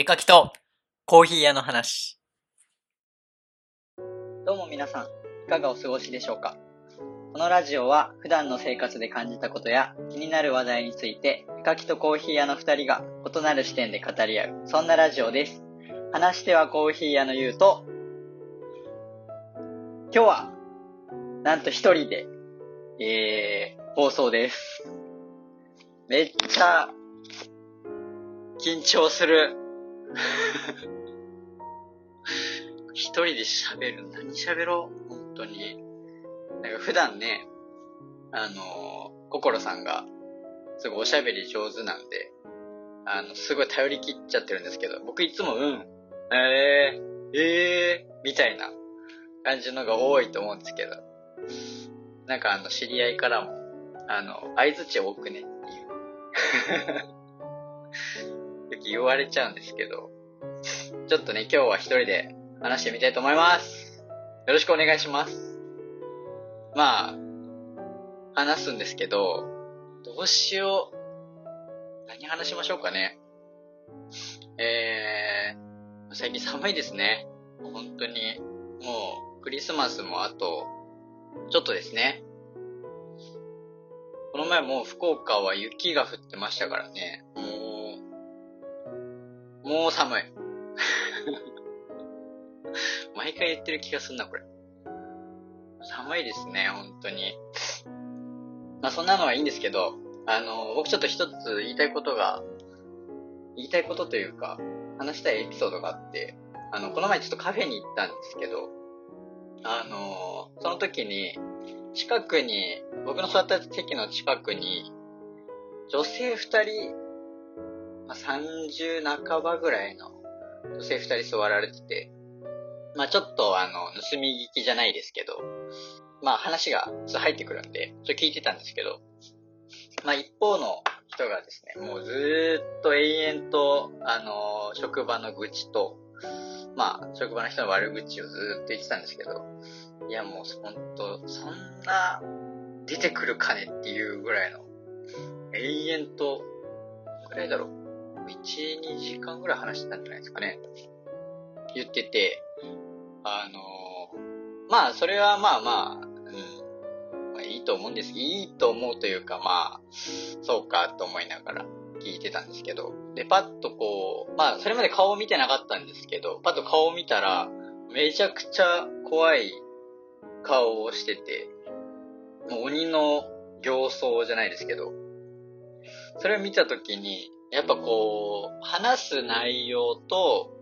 絵描きとコーヒー屋の話。どうも皆さん、いかがお過ごしでしょうか？このラジオは普段の生活で感じたことや気になる話題について、絵描きとコーヒー屋の二人が異なる視点で語り合う、そんなラジオです。話してはコーヒー屋のゆうと、今日は、なんと一人で、えー、放送です。めっちゃ、緊張する。一人で喋る。何喋ろう？本当に。なんか普段ね、あの、心さんが、すごいおしゃべり上手なんで、あの、すごい頼り切っちゃってるんですけど、僕いつも、うん、えー、えー、みたいな感じのが多いと思うんですけど、なんかあの、知り合いからも、あの、相づち多くねっていう、言われちゃうんですけど、ちょっとね、今日は一人で話してみたいと思います。よろしくお願いします。まあ、話すんですけど、どうしよう。何話しましょうかね。えー、最近寒いですね。本当に。もう、クリスマスもあと、ちょっとですね。この前もう福岡は雪が降ってましたからね。もう、もう寒い。毎回言ってる気がすんな、これ。寒いですね、本当に。まあそんなのはいいんですけど、あの、僕ちょっと一つ言いたいことが、言いたいことというか、話したいエピソードがあって、あの、この前ちょっとカフェに行ったんですけど、あの、その時に、近くに、僕の座った席の近くに、女性二人、まあ、30半ばぐらいの女性二人座られてて、まあちょっとあの、盗み聞きじゃないですけど、まあ話が入ってくるんで、ちょっと聞いてたんですけど、まあ一方の人がですね、もうずーっと永遠と、あの、職場の愚痴と、まあ職場の人の悪口をずーっと言ってたんですけど、いやもうほんと、そんな出てくるかねっていうぐらいの、永遠と、ぐらいだろう、1、2時間ぐらい話してたんじゃないですかね。言ってて、あのーまあ、それはまあまあ、うん、まあいいと思うんです。いいと思うというか、まあ、そうかと思いながら聞いてたんですけど、で、パッとこう、まあ、それまで顔を見てなかったんですけど、パッと顔を見たら、めちゃくちゃ怖い顔をしてて、もう鬼の形相じゃないですけど、それを見たときに、やっぱこう、話す内容と、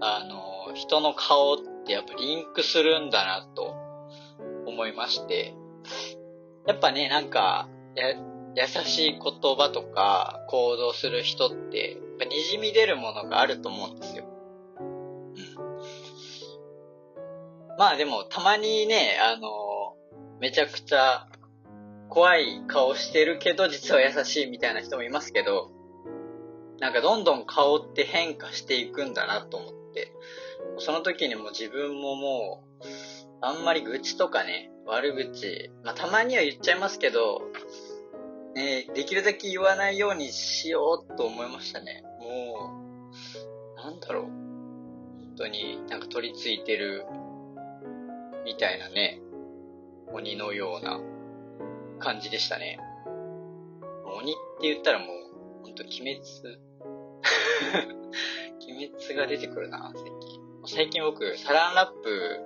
あの、人の顔ってやっぱリンクするんだなと思いまして、やっぱね、なんか、や、優しい言葉とか行動する人って、やっぱ滲み出るものがあると思うんですよ。うん。まあでも、たまにね、あの、めちゃくちゃ怖い顔してるけど、実は優しいみたいな人もいますけど、なんかどんどん顔って変化していくんだなと思って、その時にも自分ももう、あんまり愚痴とかね、悪口、まあたまには言っちゃいますけど、ね、できるだけ言わないようにしようと思いましたね。もう、なんだろう。本当になんか取り付いてる、みたいなね、鬼のような感じでしたね。鬼って言ったらもう、ほんと鬼滅、鬼滅が出てくるな、最近。最近僕、サランラップ、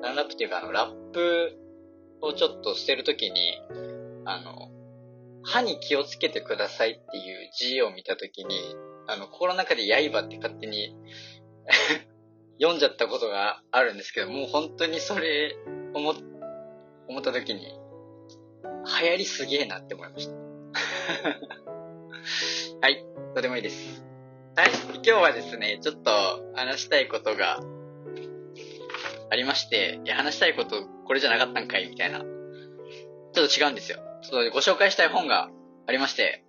サランラップっていうかあの、ラップをちょっと捨てるときに、あの、歯に気をつけてくださいっていう字を見たときに、あの、心の中で刃って勝手に 読んじゃったことがあるんですけど、もう本当にそれ思っ、思ったときに、流行りすげえなって思いました。はい、どうでもいいです。はい、今日はですね、ちょっと話したいことがありまして、いや、話したいことこれじゃなかったんかいみたいな。ちょっと違うんですよ。ちょっとご紹介したい本がありまして、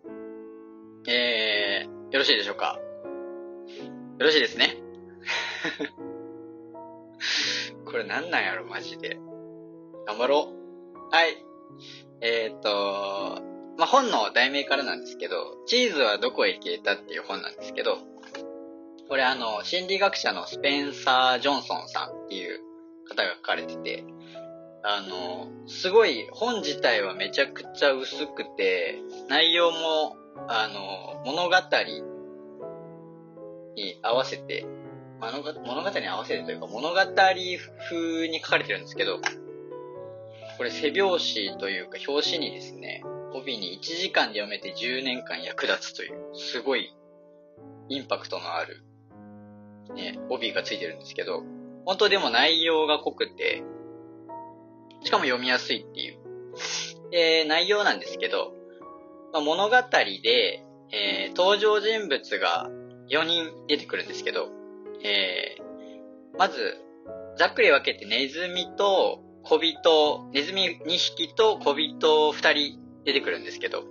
えー、よろしいでしょうかよろしいですね。これなんなんやろ、マジで。頑張ろう。はい。えーっと、まあ、本の題名からなんですけど、チーズはどこへ消えたっていう本なんですけど、これあの、心理学者のスペンサー・ジョンソンさんっていう方が書かれてて、あの、すごい本自体はめちゃくちゃ薄くて、内容も、あの、物語に合わせて、物語に合わせてというか物語風に書かれてるんですけど、これ背表紙というか表紙にですね、帯に1時間で読めて10年間役立つという、すごいインパクトのある、ね、帯がついてるんですけど、本当でも内容が濃くて、しかも読みやすいっていう。で、内容なんですけど、まあ、物語で、えー、登場人物が4人出てくるんですけど、えー、まず、ざっくり分けてネズミと小人、ネズミ2匹と小人2人出てくるんですけど、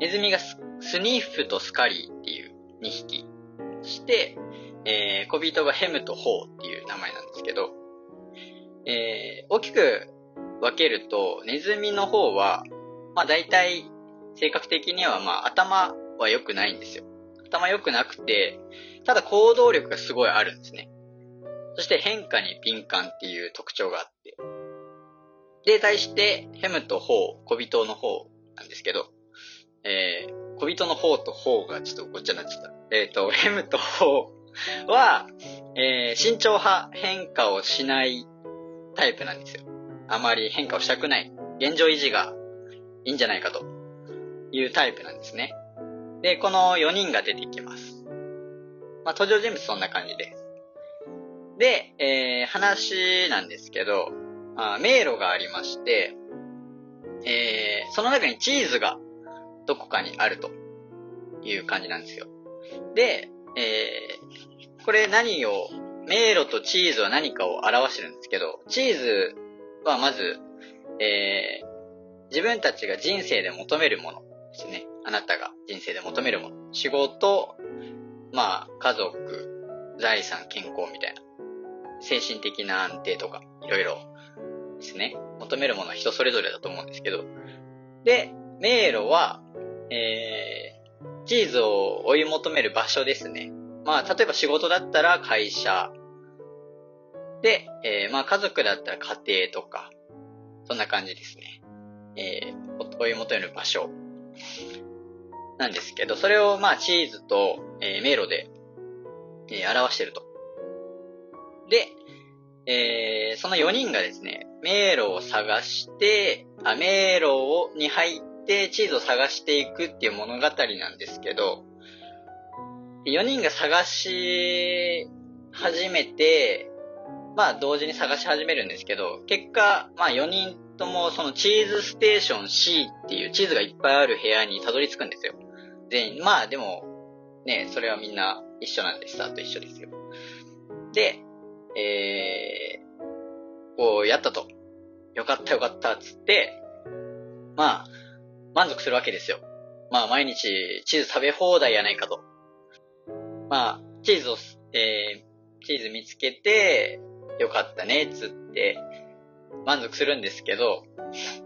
ネズミがスニーフとスカリーっていう2匹。して、えー、小人がヘムとホーっていう名前なんですけど、えー、大きく分けると、ネズミの方は、まあ大体、性格的にはまあ頭は良くないんですよ。頭良くなくて、ただ行動力がすごいあるんですね。そして変化に敏感っていう特徴があって。で、対して、ヘムとホー、小人の方なんですけど、えー、小人の方とホーがちょっとごっちゃになっちゃった。えっ、ー、と、ヘムとホーは、えー、慎重派、変化をしないタイプなんですよ。あまり変化をしたくない。現状維持がいいんじゃないかというタイプなんですね。で、この4人が出てきます。まあ、登場人物そんな感じです。で、えー、話なんですけど、あ迷路がありまして、えー、その中にチーズがどこかにあるという感じなんですよ。で、えー、これ何を、迷路とチーズは何かを表してるんですけど、チーズはまず、えー、自分たちが人生で求めるものですね。あなたが人生で求めるもの。仕事、まあ、家族、財産、健康みたいな。精神的な安定とか、いろいろですね。求めるものは人それぞれだと思うんですけど。で、迷路は、えー、チーズを追い求める場所ですね。まあ、例えば仕事だったら会社。で、えー、まあ家族だったら家庭とか、そんな感じですね。えー、追い求める場所。なんですけど、それをまあチーズと、えー、迷路で、えー、表してると。で、えー、その4人がですね、迷路を探して、あ、迷路をに入ってチーズを探していくっていう物語なんですけど、4人が探し始めて、まあ同時に探し始めるんですけど、結果、まあ4人ともそのチーズステーション C っていうチーズがいっぱいある部屋にたどり着くんですよ。全員。まあでも、ね、それはみんな一緒なんです。スターと一緒ですよ。で、えー、こう、やったと。よかったよかったっつって、まあ、満足するわけですよ。まあ、毎日チーズ食べ放題やないかと。まあ、チーズを、えー、チーズ見つけて、よかったね、つって、満足するんですけど、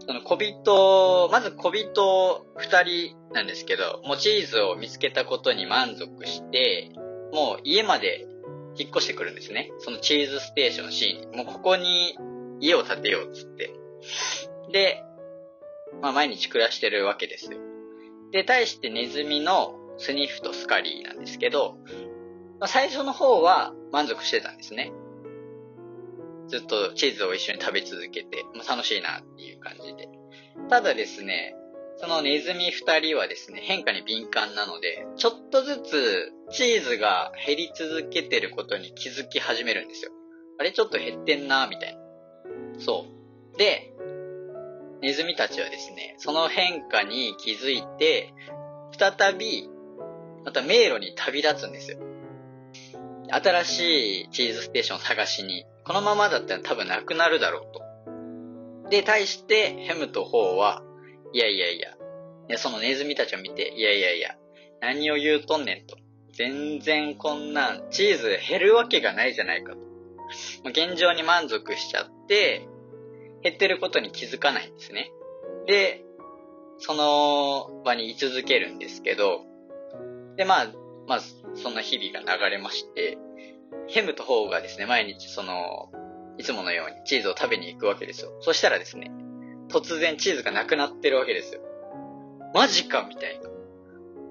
その小人、まず小人二人なんですけど、もうチーズを見つけたことに満足して、もう家まで引っ越してくるんですね。そのチーズステーション C に。もうここに家を建てようっつって。で、まあ毎日暮らしてるわけですよ。で、対してネズミのスニフとスカリーなんですけど、まあ、最初の方は満足してたんですね。ずっとチーズを一緒に食べ続けて、まあ、楽しいなっていう感じで。ただですね、そのネズミ二人はですね、変化に敏感なので、ちょっとずつチーズが減り続けてることに気づき始めるんですよ。あれちょっと減ってんな、みたいな。そう。で、ネズミたちはですね、その変化に気づいて、再び、また迷路に旅立つんですよ。新しいチーズステーションを探しに。このままだったら多分なくなるだろうと。で、対して、ヘムとホーは、いやいやいや、いやそのネズミたちを見て、いやいやいや、何を言うとんねんと。全然こんなん、チーズ減るわけがないじゃないかと。現状に満足しちゃって、減ってることに気づかないんですね。で、その場に居続けるんですけど、で、まあ、まあ、そんな日々が流れまして、ヘムとホーがですね、毎日その、いつものようにチーズを食べに行くわけですよ。そしたらですね、突然チーズがなくなってるわけですよ。マジかみたいな。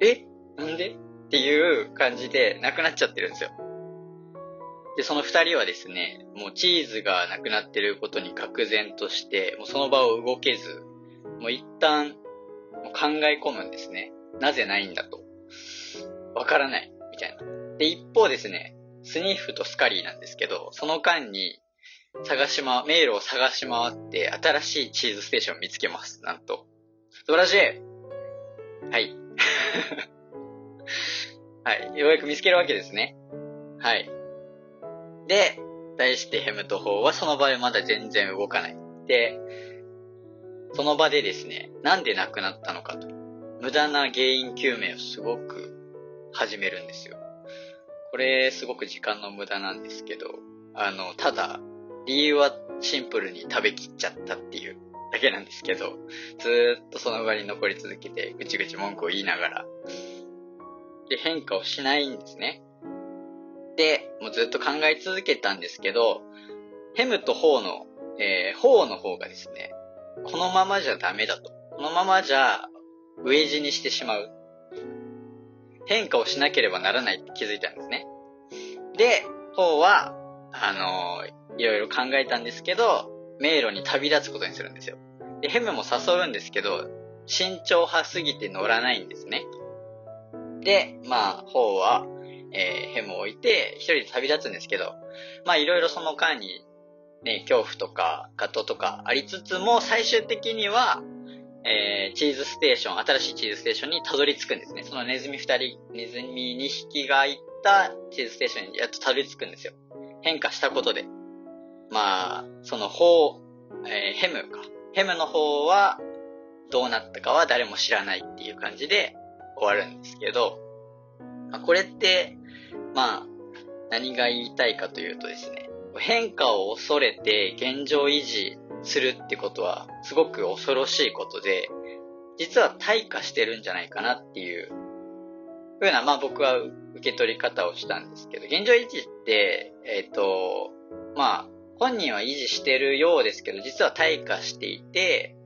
え？なんで？っていう感じでなくなっちゃってるんですよ。で、その二人はですね、もうチーズがなくなってることに愕然として、もうその場を動けず、もう一旦もう考え込むんですね。なぜないんだと。わからない。みたいな。で、一方ですね、スニーフとスカリーなんですけど、その間に探しま、迷路を探し回って新しいチーズステーションを見つけます。なんと。素晴らしいはい。はい。ようやく見つけるわけですね。はい。で、対してヘムとホーはその場でまだ全然動かない。で、その場でですね、なんで亡くなったのかと。無駄な原因究明をすごく始めるんですよ。これ、すごく時間の無駄なんですけど、あの、ただ、理由はシンプルに食べきっちゃったっていうだけなんですけど、ずーっとその場に残り続けて、ぐちぐち文句を言いながら、で、変化をしないんですね。で、もうずっと考え続けたんですけど、ヘムとホーの、えー、ホーの方がですね、このままじゃダメだと。このままじゃ、飢え死にしてしまう。変化をしなければならないって気づいたんですね。で、ホーは、あのーいろいろ考えたんですけど、迷路に旅立つことにするんですよ。で、ヘムも誘うんですけど、慎重派すぎて乗らないんですね。で、まあ、ホーは、えーヘムを置いて、一人で旅立つんですけど、まあ、いろいろその間に、ね、恐怖とか、葛藤とかありつつも、最終的には、えーチーズステーション、新しいチーズステーションにたどり着くんですね。そのネズミ二人、ネズミ二匹が行ったチーズステーションにやっとたどり着くんですよ。変化したことで。まあ、その方、えーヘムか。ヘムの方は、どうなったかは誰も知らないっていう感じで終わるんですけど、まあ、これって、まあ、何が言いたいかというとですね、変化を恐れて現状維持するってことはすごく恐ろしいことで、実は退化してるんじゃないかなっていうふうな、まあ僕は受け取り方をしたんですけど、現状維持って、えっ、と、まあ、本人は維持してるようですけど、実は退化していて、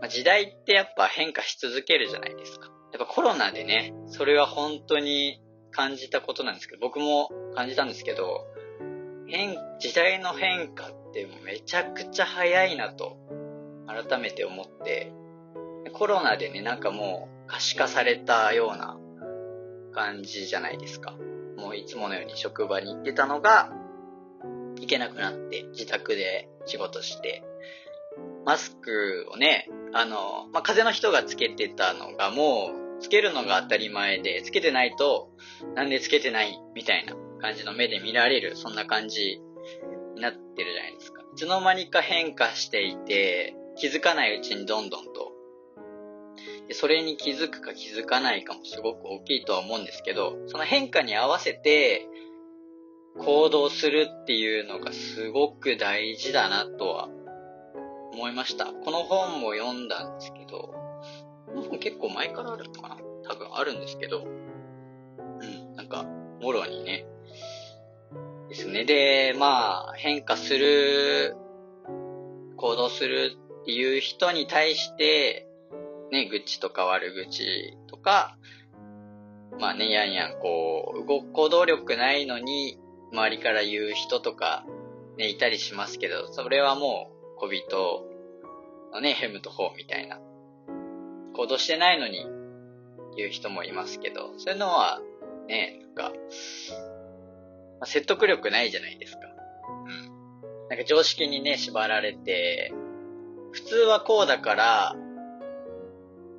まあ、時代ってやっぱ変化し続けるじゃないですか。やっぱコロナでね、それは本当に感じたことなんですけど、僕も感じたんですけど、変、時代の変化ってめちゃくちゃ早いなと、改めて思って、コロナでね、なんかもう可視化されたような感じじゃないですか。もういつものように職場に行ってたのが、行けなくなって、自宅で仕事して、マスクをね、あの、まあ、風邪の人がつけてたのがもう、つけるのが当たり前で、つけてないと、なんでつけてないみたいな感じの目で見られる、そんな感じになってるじゃないですか。いつの間にか変化していて、気づかないうちにどんどんと。でそれに気づくか気づかないかもすごく大きいとは思うんですけど、その変化に合わせて行動するっていうのがすごく大事だなとは思いました。この本も読んだんですけど、この本結構前からあるのかな。多分あるんですけど、うん、なんか、もろにね、ですね。で、まあ、変化する、行動するっていう人に対して、ね、愚痴とか悪口とか、まあね、やんやん、こう、動く行動力ないのに、周りから言う人とか、ね、いたりしますけど、それはもう、小人のね、ヘムとホーみたいな、行動してないのに言う人もいますけど、そういうのは、ね、なんか、まあ、説得力ないじゃないですか。うん。なんか常識にね、縛られて、普通はこうだから、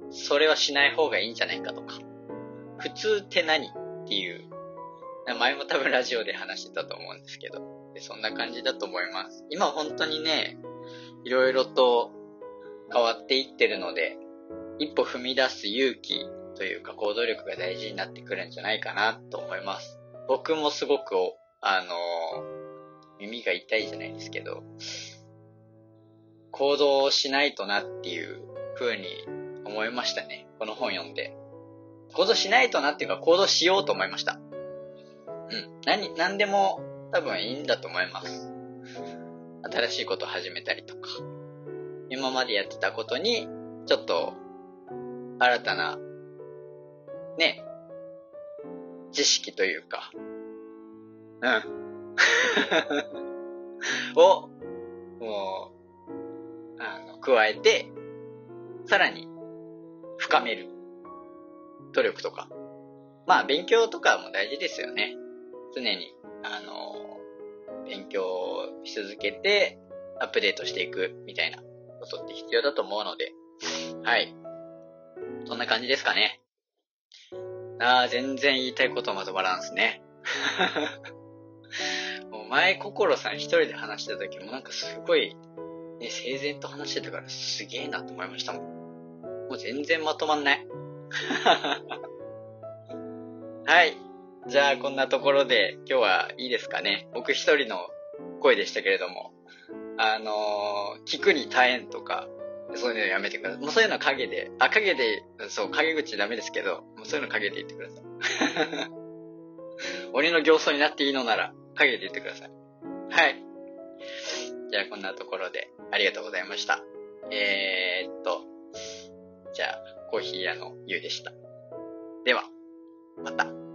それはしない方がいいんじゃないかとか。普通って何っていう。前も多分ラジオで話してたと思うんですけど。でそんな感じだと思います。今本当にね、いろいろと変わっていってるので、一歩踏み出す勇気というか行動力が大事になってくるんじゃないかなと思います。僕もすごく、あの耳が痛いじゃないですけど、行動しないとなっていう風に思いましたね。この本読んで。行動しないとなっていうか行動しようと思いました。うん。何、何でも多分いいんだと思います。新しいことを始めたりとか、今までやってたことに、ちょっと、新たな、ね、知識というか、うん。を、もう、あの、加えて、さらに、深める。努力とか。まあ、勉強とかも大事ですよね。常に、あの、勉強し続けて、アップデートしていくみたいなことって必要だと思うので、はい。そんな感じですかね。ああ、全然言いたいことまとまらんすね。もう前、心さん一人で話してた時もなんかすごい、ね、整然と話してたからすげえなと思いましたもん。もう全然まとまんない。はい。じゃあ、こんなところで今日はいいですかね。僕一人の声でしたけれども、あのー聞くに耐えんとか、そういうのやめてください。もうそういうのは影で、あ、影で、そう、影口ダメですけど、もうそういうの影で言ってください。鬼の形相になっていいのなら、影で言ってください。はい。じゃあ、こんなところで、ありがとうございました。えー、っと、じゃあ、コーヒー屋のゆうでした。では。また